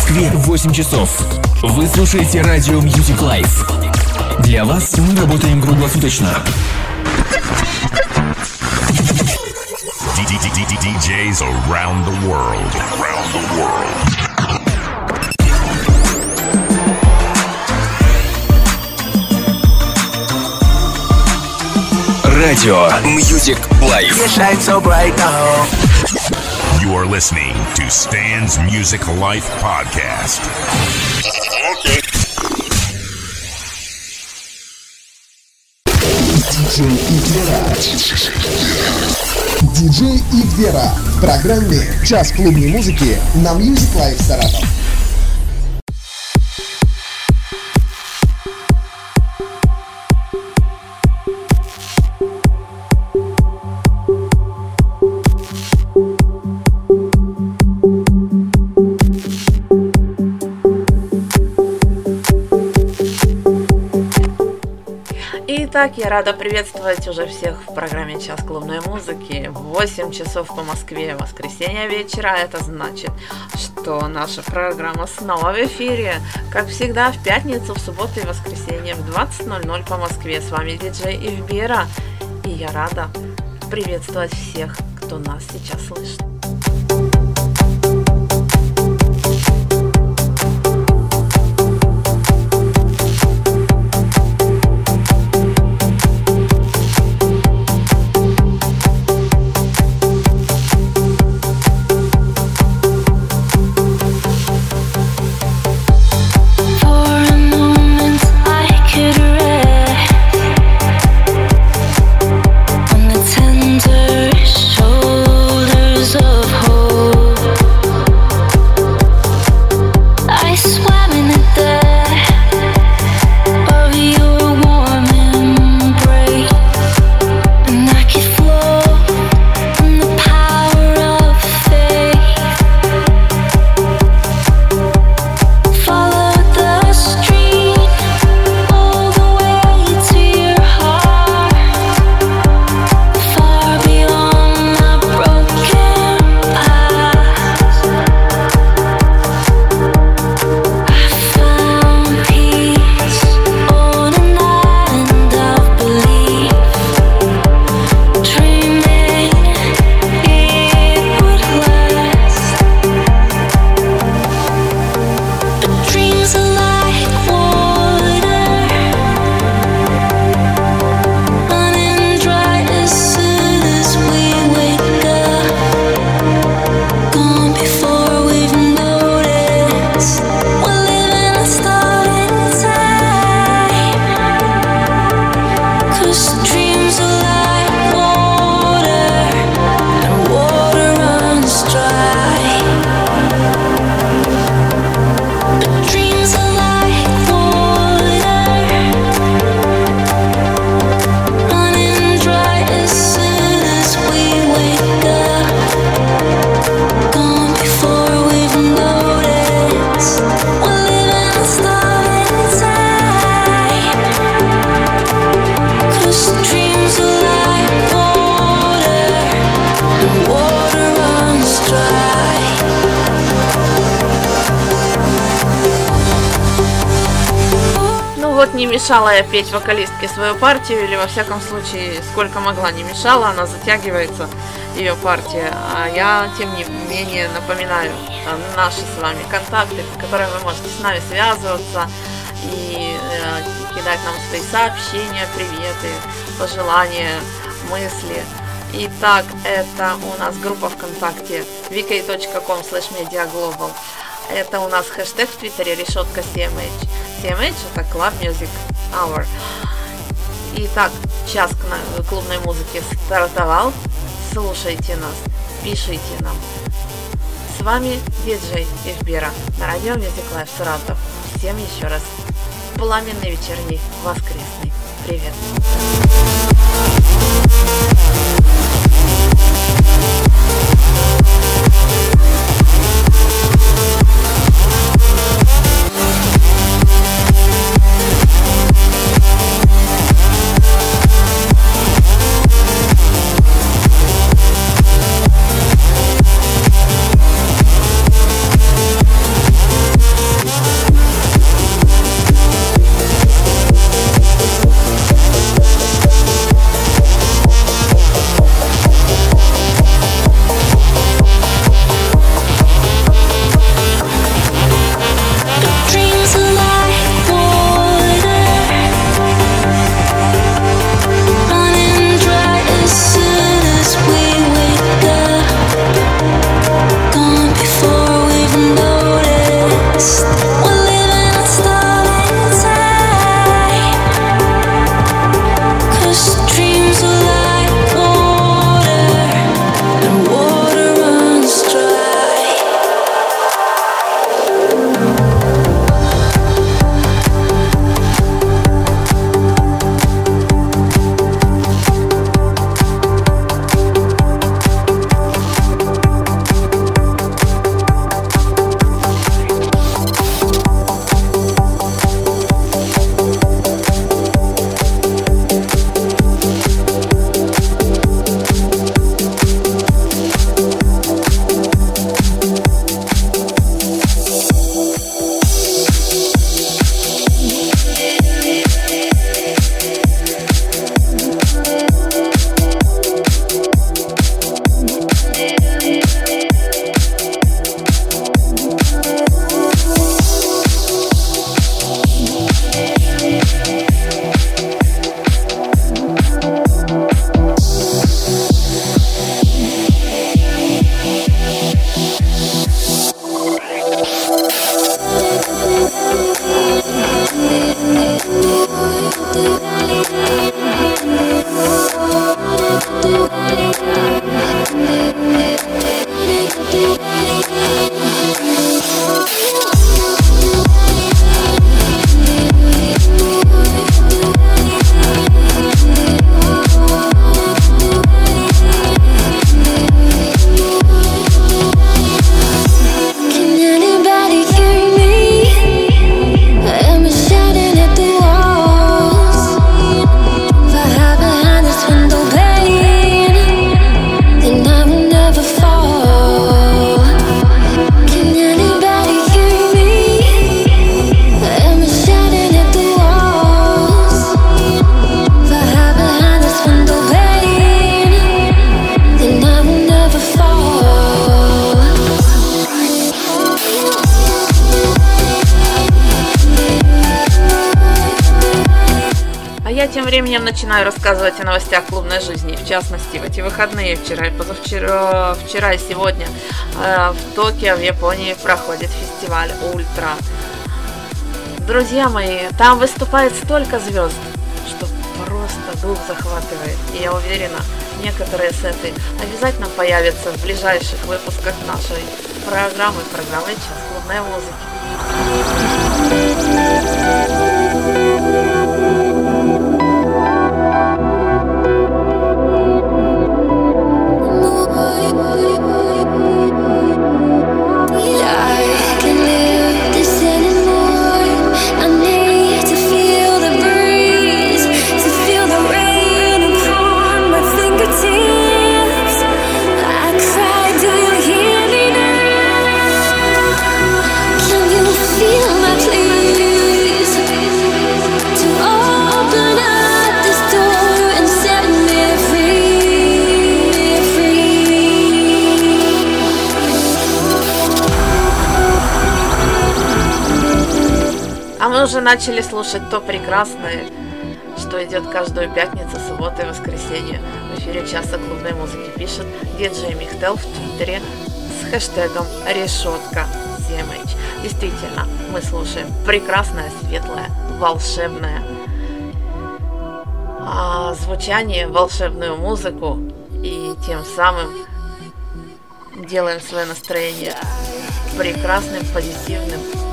Москве 8 часов. Вы слушаете радио Music Life. Для вас мы работаем круглосуточно. DJs around the world. Around the world. Радио Music Life. You are listening to Stan's Music Life Podcast. Диджей Игвера. Диджей Игвера. В программе «Час клубной музыки» на Music Life Саратов. Итак, я рада приветствовать уже всех в программе «Час клубной музыки». 8 часов по Москве, воскресенье вечера. Это значит, что наша программа снова в эфире. Как всегда, в пятницу, в субботу и воскресенье в 20.00 по Москве. С вами диджей Ивбера. И я рада приветствовать всех, кто нас сейчас слышит. Мешала я петь вокалистке свою партию, или во всяком случае, сколько могла не мешала, она затягивается, ее партия. А я, тем не менее, напоминаю э, наши с вами контакты, по которым вы можете с нами связываться и э, кидать нам свои сообщения, приветы, пожелания, мысли. Итак, это у нас группа ВКонтакте vk.com slash mediaglobal. Это у нас хэштег в Твиттере решетка CMH. CMH это Club Music Hour. Итак, час кна- клубной музыки стартовал. Слушайте нас, пишите нам, С вами диджей Эфбира на радио Music Life Саратов. Всем еще раз пламенный вечерний воскресный привет. Bye. Начинаю рассказывать о новостях клубной жизни. В частности, в эти выходные, вчера и позавчера, вчера и сегодня э, в Токио, в Японии проходит фестиваль Ультра. Друзья мои, там выступает столько звезд, что просто дух захватывает. И я уверена, некоторые сеты обязательно появятся в ближайших выпусках нашей программы, программы «Час клубной музыки». Уже начали слушать то прекрасное, что идет каждую пятницу, субботу и воскресенье. В эфире часа клубной музыки пишет диджей Михтел в Твиттере с хэштегом решетка CMH. Действительно, мы слушаем прекрасное, светлое, волшебное а, звучание, волшебную музыку и тем самым делаем свое настроение прекрасным, позитивным.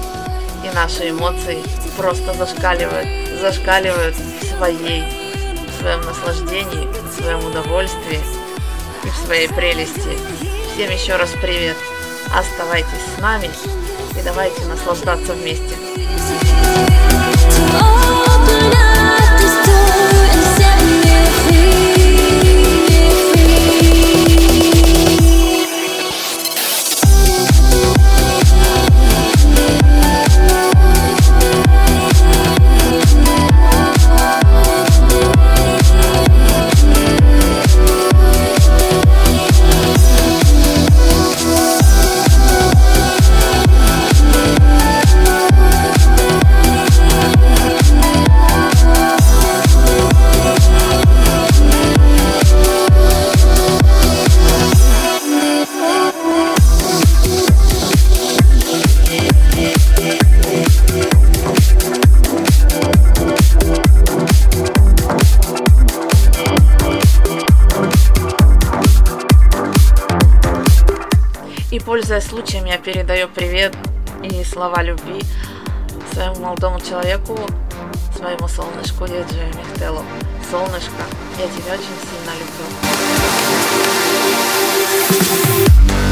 И наши эмоции просто зашкаливают, зашкаливают в своей, в своем наслаждении, в своем удовольствии и в своей прелести. Всем еще раз привет. Оставайтесь с нами и давайте наслаждаться вместе. Пользуясь случаем, я передаю привет и слова любви своему молодому человеку, своему солнышку Диджею Михтелу. Солнышко, я тебя очень сильно люблю.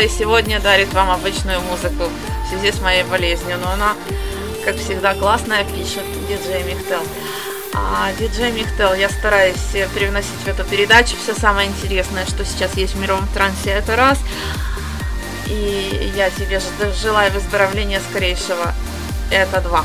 И сегодня дарит вам обычную музыку в связи с моей болезнью, но она, как всегда, классная, пишет диджей Михтел. А диджей Михтел, я стараюсь э, привносить в эту передачу все самое интересное, что сейчас есть в мировом трансе, это раз. И я тебе желаю выздоровления скорейшего, это два.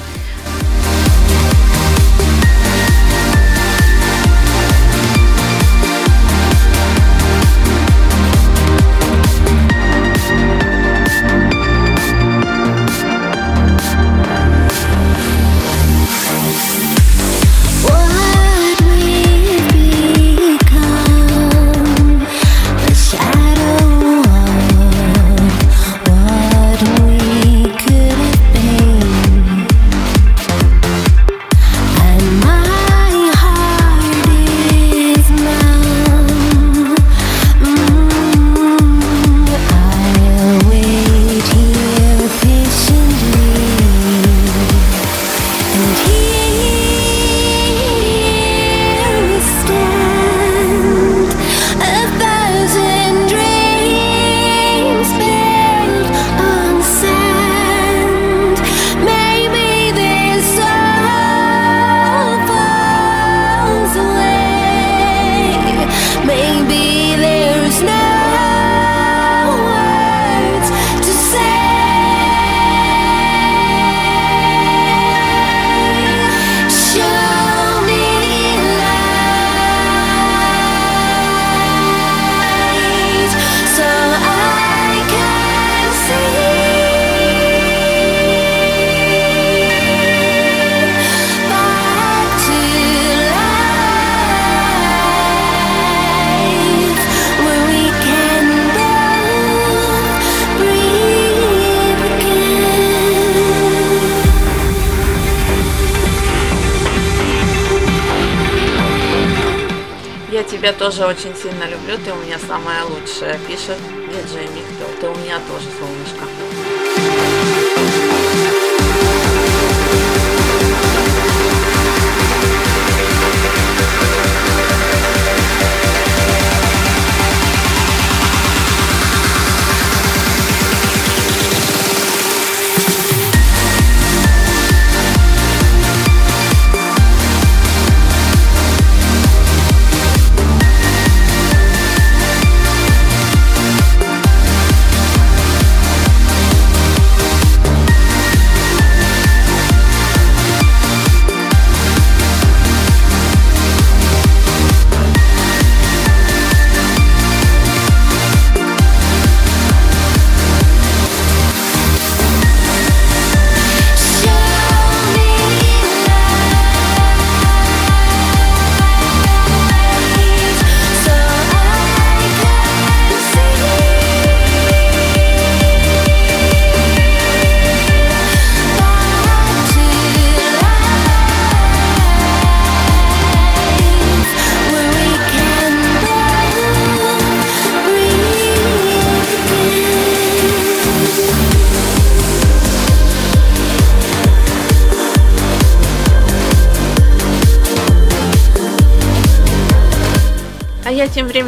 Тоже очень сильно люблю, ты у меня самая лучшая, пишет диджей Михтел. Ты у меня тоже солнышко.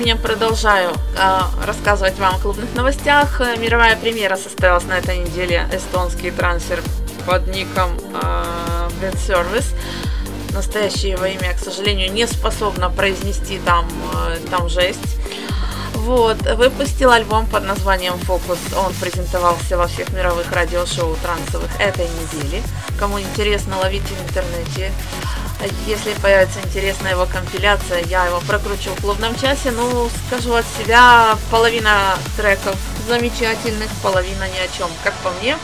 Временем продолжаю э, рассказывать вам о клубных новостях. Э, Мировая премьера состоялась на этой неделе. Эстонский трансфер под ником э, Bed Service. Настоящее его имя, к сожалению, не способна произнести там, э, там жесть. Вот, выпустил альбом под названием «Фокус». Он презентовался во всех мировых радиошоу трансовых этой недели. Кому интересно, ловите в интернете. Если появится интересная его компиляция, я его прокручу в клубном часе. Ну, скажу от себя, половина треков замечательных, половина ни о чем, как по мне.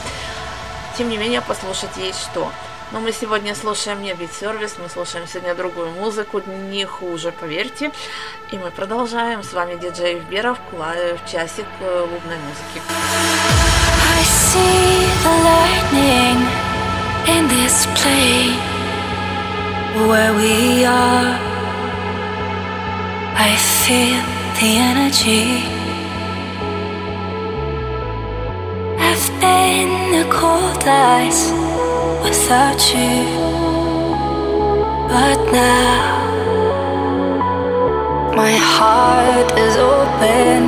Тем не менее, послушать есть что. Но мы сегодня слушаем не бит сервис, мы слушаем сегодня другую музыку, не хуже, поверьте. И мы продолжаем. С вами диджей Вберов в часик клубной музыки. I see the lightning in this plane where we are. I feel the energy. I've been the cold ice without you, but now my heart is open.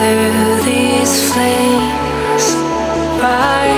Do these flames rise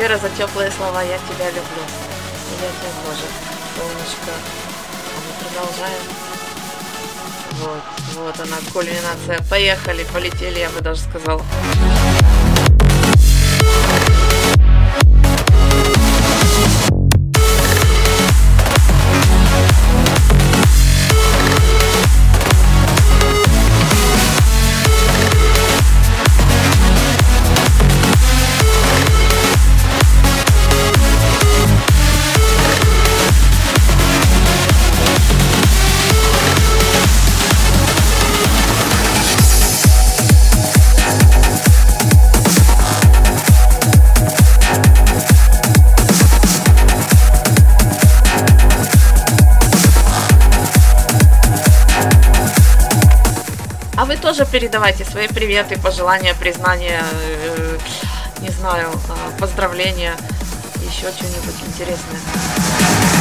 Вера, за теплые слова. Я тебя люблю. И я тебя тоже, солнышко. А мы продолжаем. Вот, вот она, кульминация. Поехали, полетели, я бы даже сказала. Тоже передавайте свои приветы, пожелания, признания, э, не знаю, э, поздравления, еще что-нибудь интересное.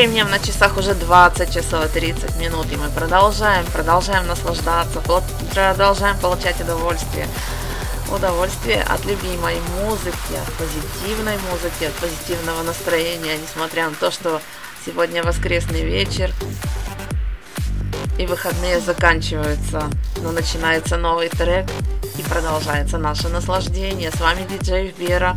Временем на часах уже 20 часов и 30 минут, и мы продолжаем, продолжаем наслаждаться, продолжаем получать удовольствие. Удовольствие от любимой музыки, от позитивной музыки, от позитивного настроения, несмотря на то, что сегодня воскресный вечер, и выходные заканчиваются, но начинается новый трек и продолжается наше наслаждение. С вами диджей Вера.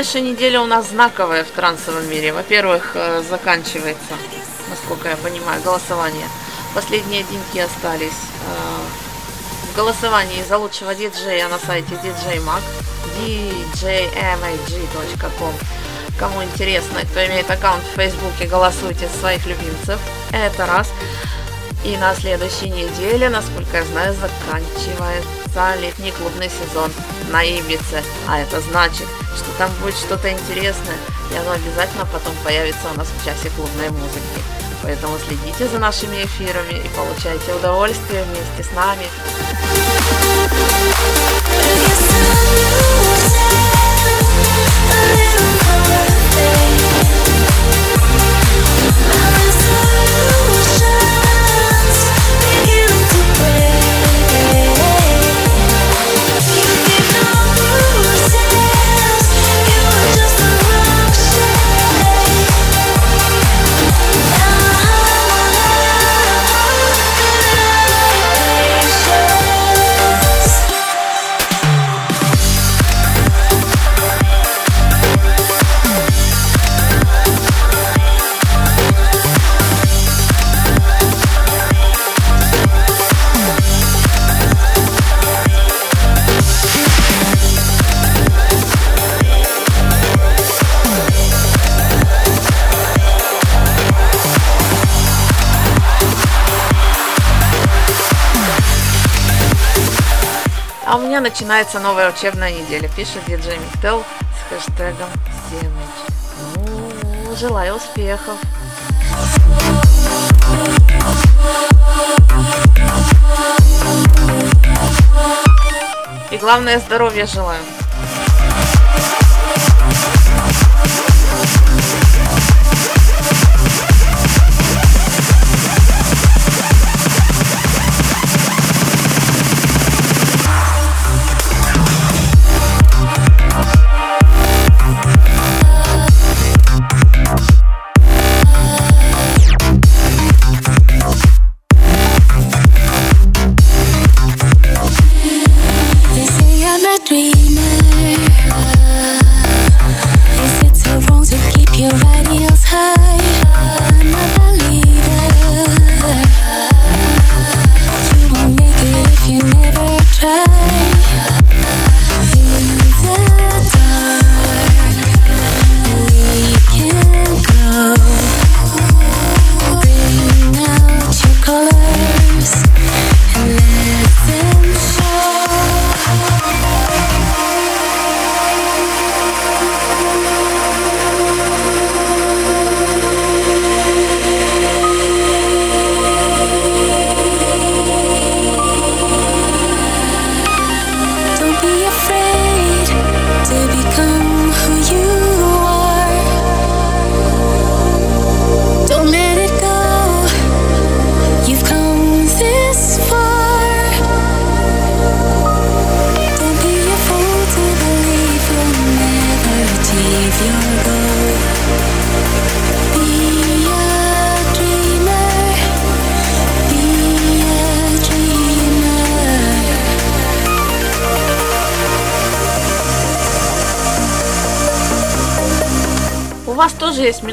Ближайшая неделя у нас знаковая в трансовом мире. Во-первых, э, заканчивается, насколько я понимаю, голосование. Последние деньги остались. э, В голосовании за лучшего диджея на сайте DJ Mag djmag.com Кому интересно, кто имеет аккаунт в Фейсбуке, голосуйте своих любимцев. Это раз. И на следующей неделе, насколько я знаю, заканчивается летний клубный сезон на Ибице. А это значит, что там будет что-то интересное, и оно обязательно потом появится у нас в часе клубной музыки. Поэтому следите за нашими эфирами и получайте удовольствие вместе с нами. Начинается новая учебная неделя, пишет диджей Миктел с хэштегом Семыч. Ну, желаю успехов. И главное, здоровья желаю.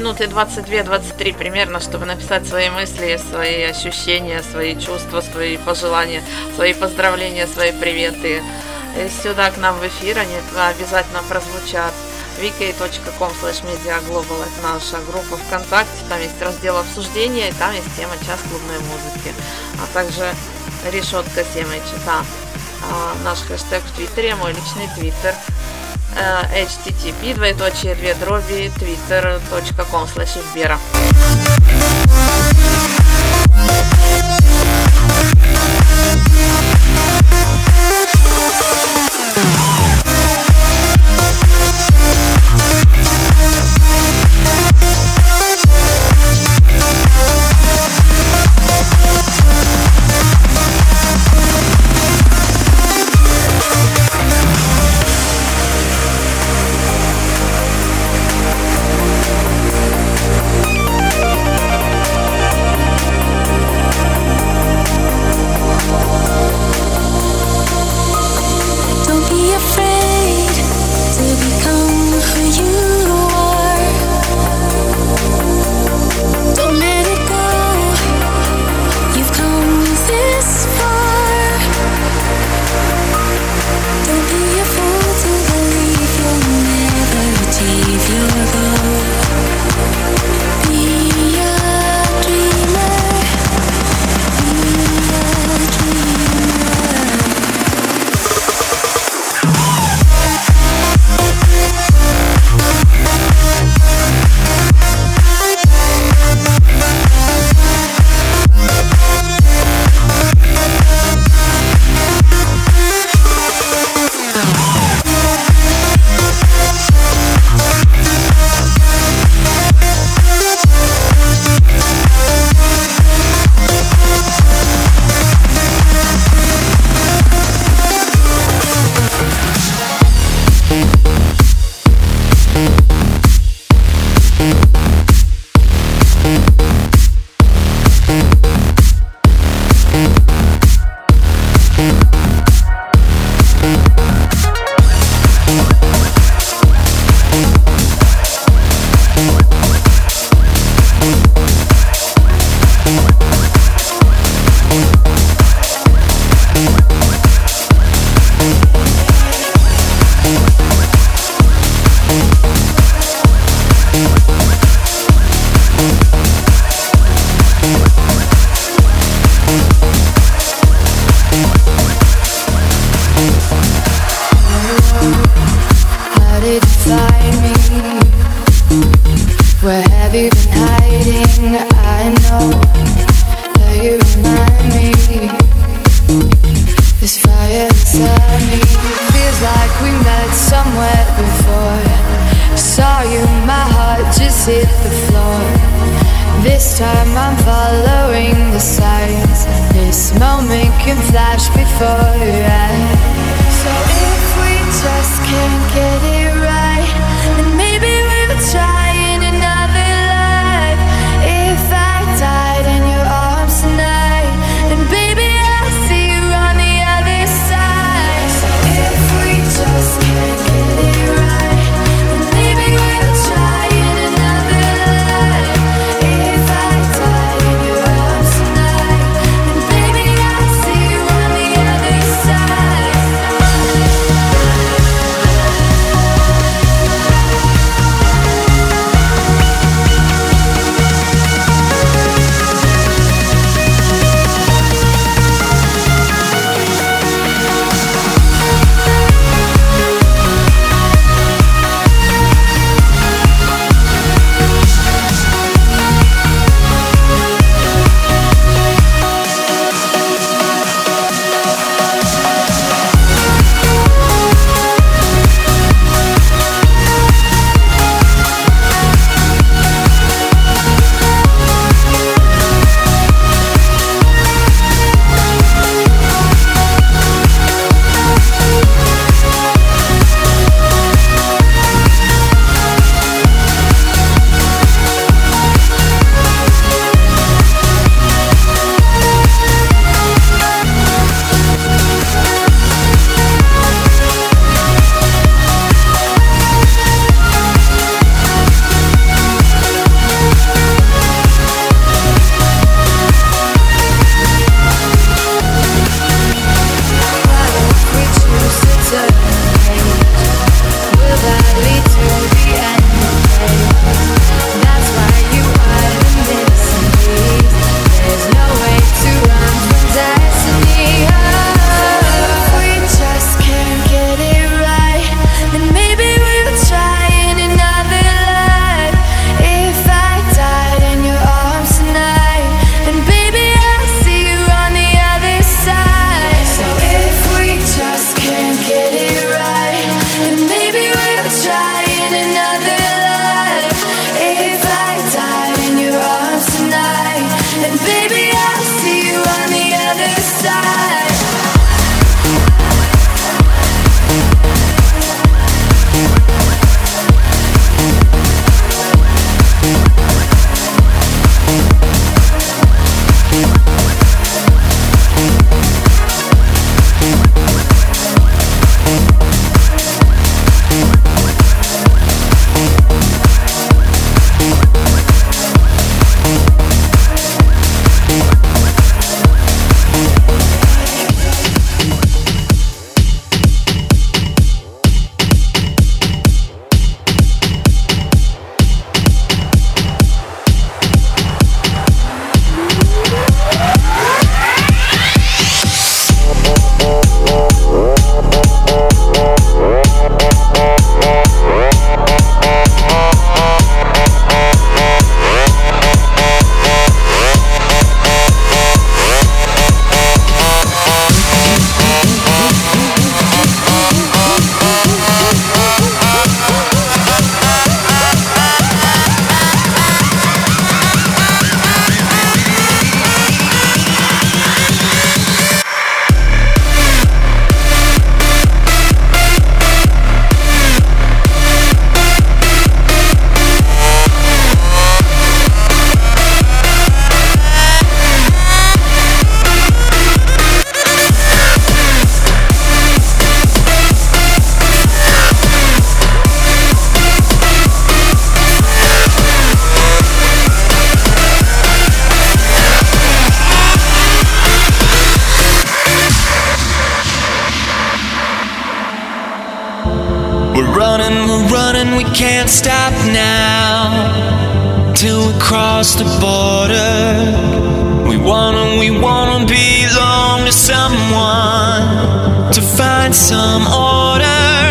минуты 22-23 примерно, чтобы написать свои мысли, свои ощущения, свои чувства, свои пожелания, свои поздравления, свои приветы. И сюда к нам в эфир они обязательно прозвучат. vk.com slash mediaglobal это наша группа ВКонтакте, там есть раздел обсуждения, и там есть тема час клубной музыки, а также решетка темы чита, а, наш хэштег в Твиттере, мой личный Твиттер, http двоеточие две дроби twitter.com slash сбера. Thank we're running, we can't stop now. Till we cross the border. We wanna, we wanna belong to someone. To find some order.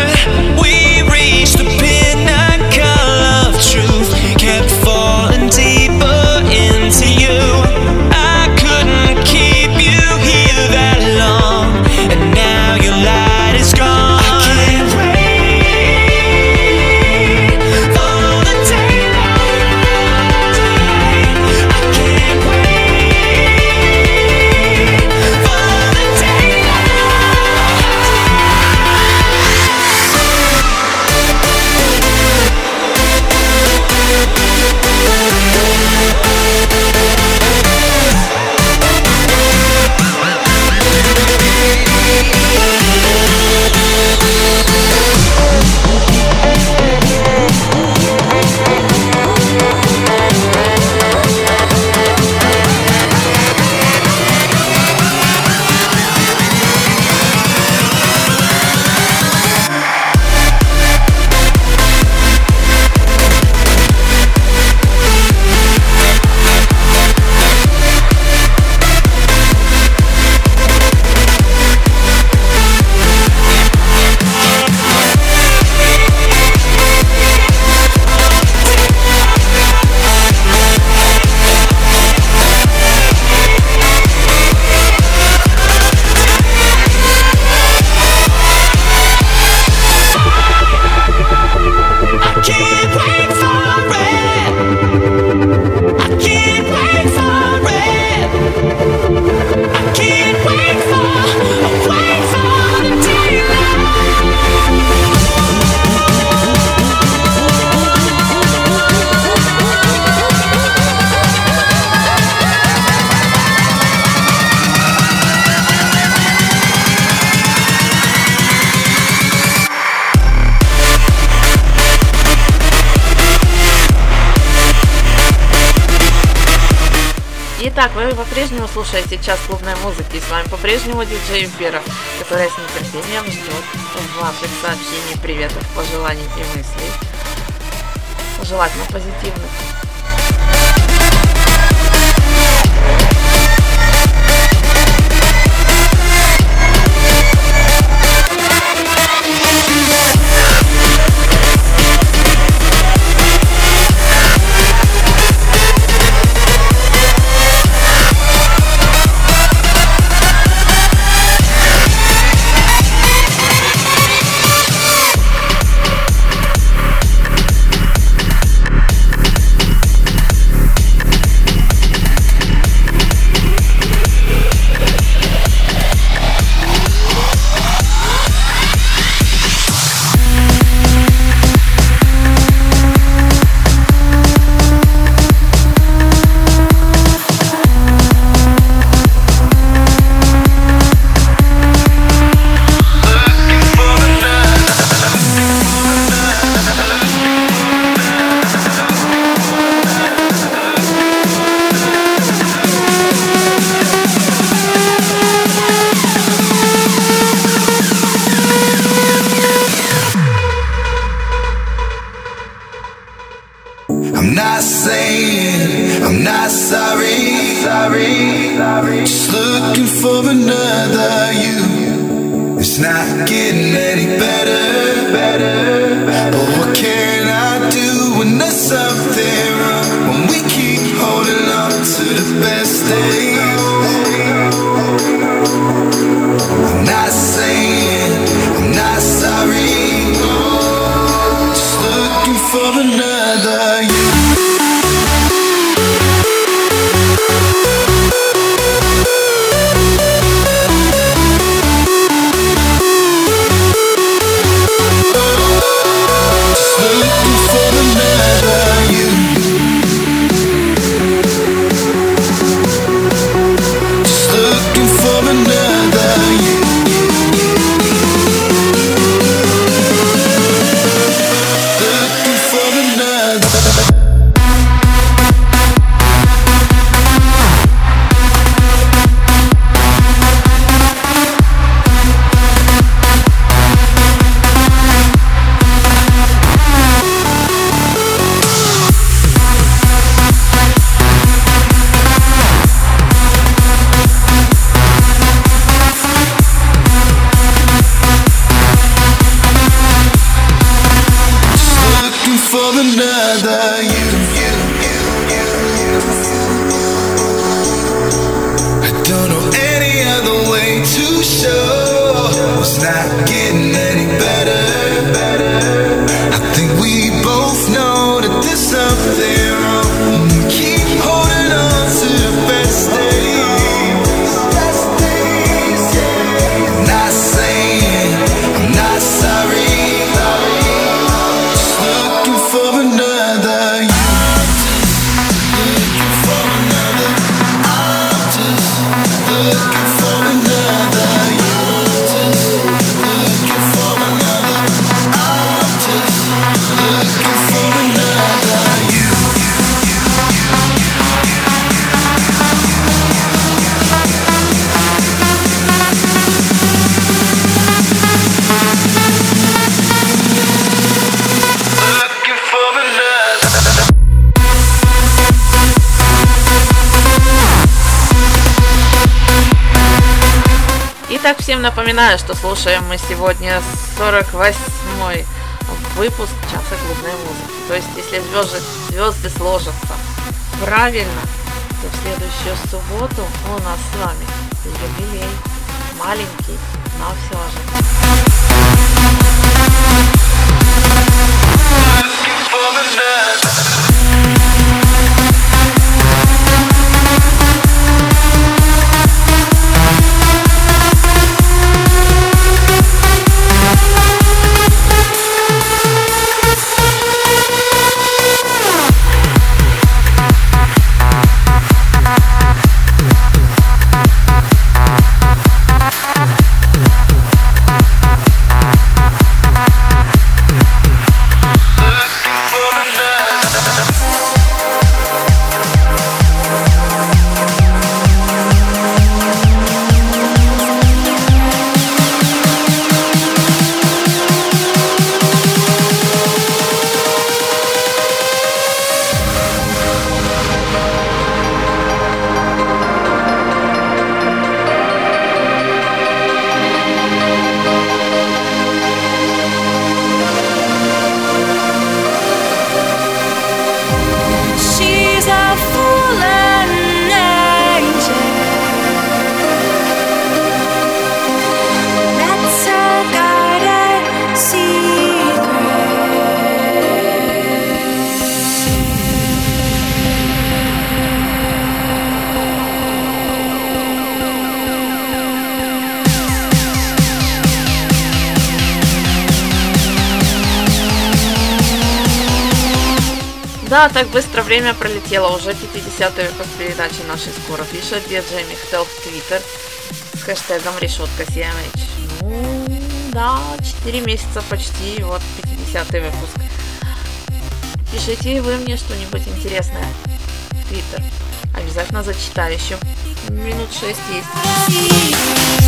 Вы по-прежнему слушаете час клубной музыки. И с вами по-прежнему диджей Вера, которая с нетерпением ждет ваших сообщений, приветов, пожеланий и мыслей. Желательно позитивных. I'm not saying I'm not sorry. Sorry. Just looking for another you. It's not getting any better, better. But what can I do when there's something wrong? When we keep holding on to the best things. I'm not saying I'm not sorry. Just looking for another. Всем напоминаю, что слушаем мы сегодня 48-й выпуск часа клубной музыки. То есть, если звезды, звезды сложатся правильно, то в следующую субботу у нас с вами юбилей. Маленький, но все же. Да, так быстро время пролетело, уже 50-й выпуск передачи нашей скоро пишет диджей Михтел в Твиттер с хэштегом решетка CMH. Ну, да, 4 месяца почти, вот 50-й выпуск. Пишите вы мне что-нибудь интересное в Твиттер. Обязательно зачитаю еще. Минут 6 есть.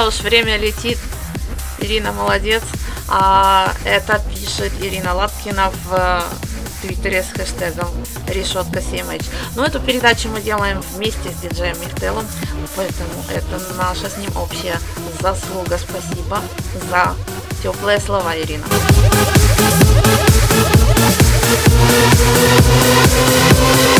Да уж, время летит. Ирина молодец. А это пишет Ирина Лапкина в э, Твиттере с хэштегом решетка 7H. Но ну, эту передачу мы делаем вместе с диджеем Михтелом, поэтому это наша с ним общая заслуга. Спасибо за теплые слова, Ирина. Thank you.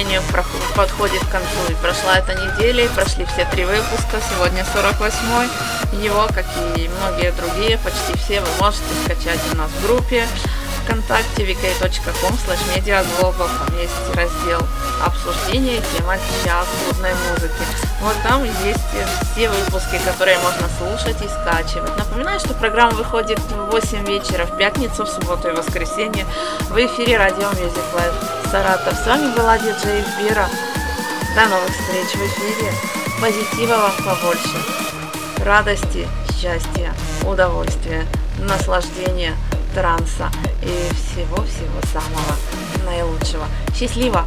Сожалению, подходит к концу. И прошла эта неделя, и прошли все три выпуска. Сегодня 48-й. Его, как и многие другие, почти все вы можете скачать у нас в группе ВКонтакте vk.com slash mediaglobal. Там есть раздел обсуждения тематики клубной музыки. Вот там есть все выпуски, которые можно слушать и скачивать. Напоминаю, что программа выходит в 8 вечера в пятницу, в субботу и воскресенье в эфире радио Music Live Саратов. С вами была диджей Вера. До новых встреч в эфире. Позитива вам побольше. Радости, счастья, удовольствия, наслаждения – транса и всего-всего самого наилучшего. Счастливо!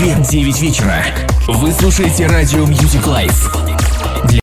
Москве 9 вечера. Вы слушаете радио Music Life.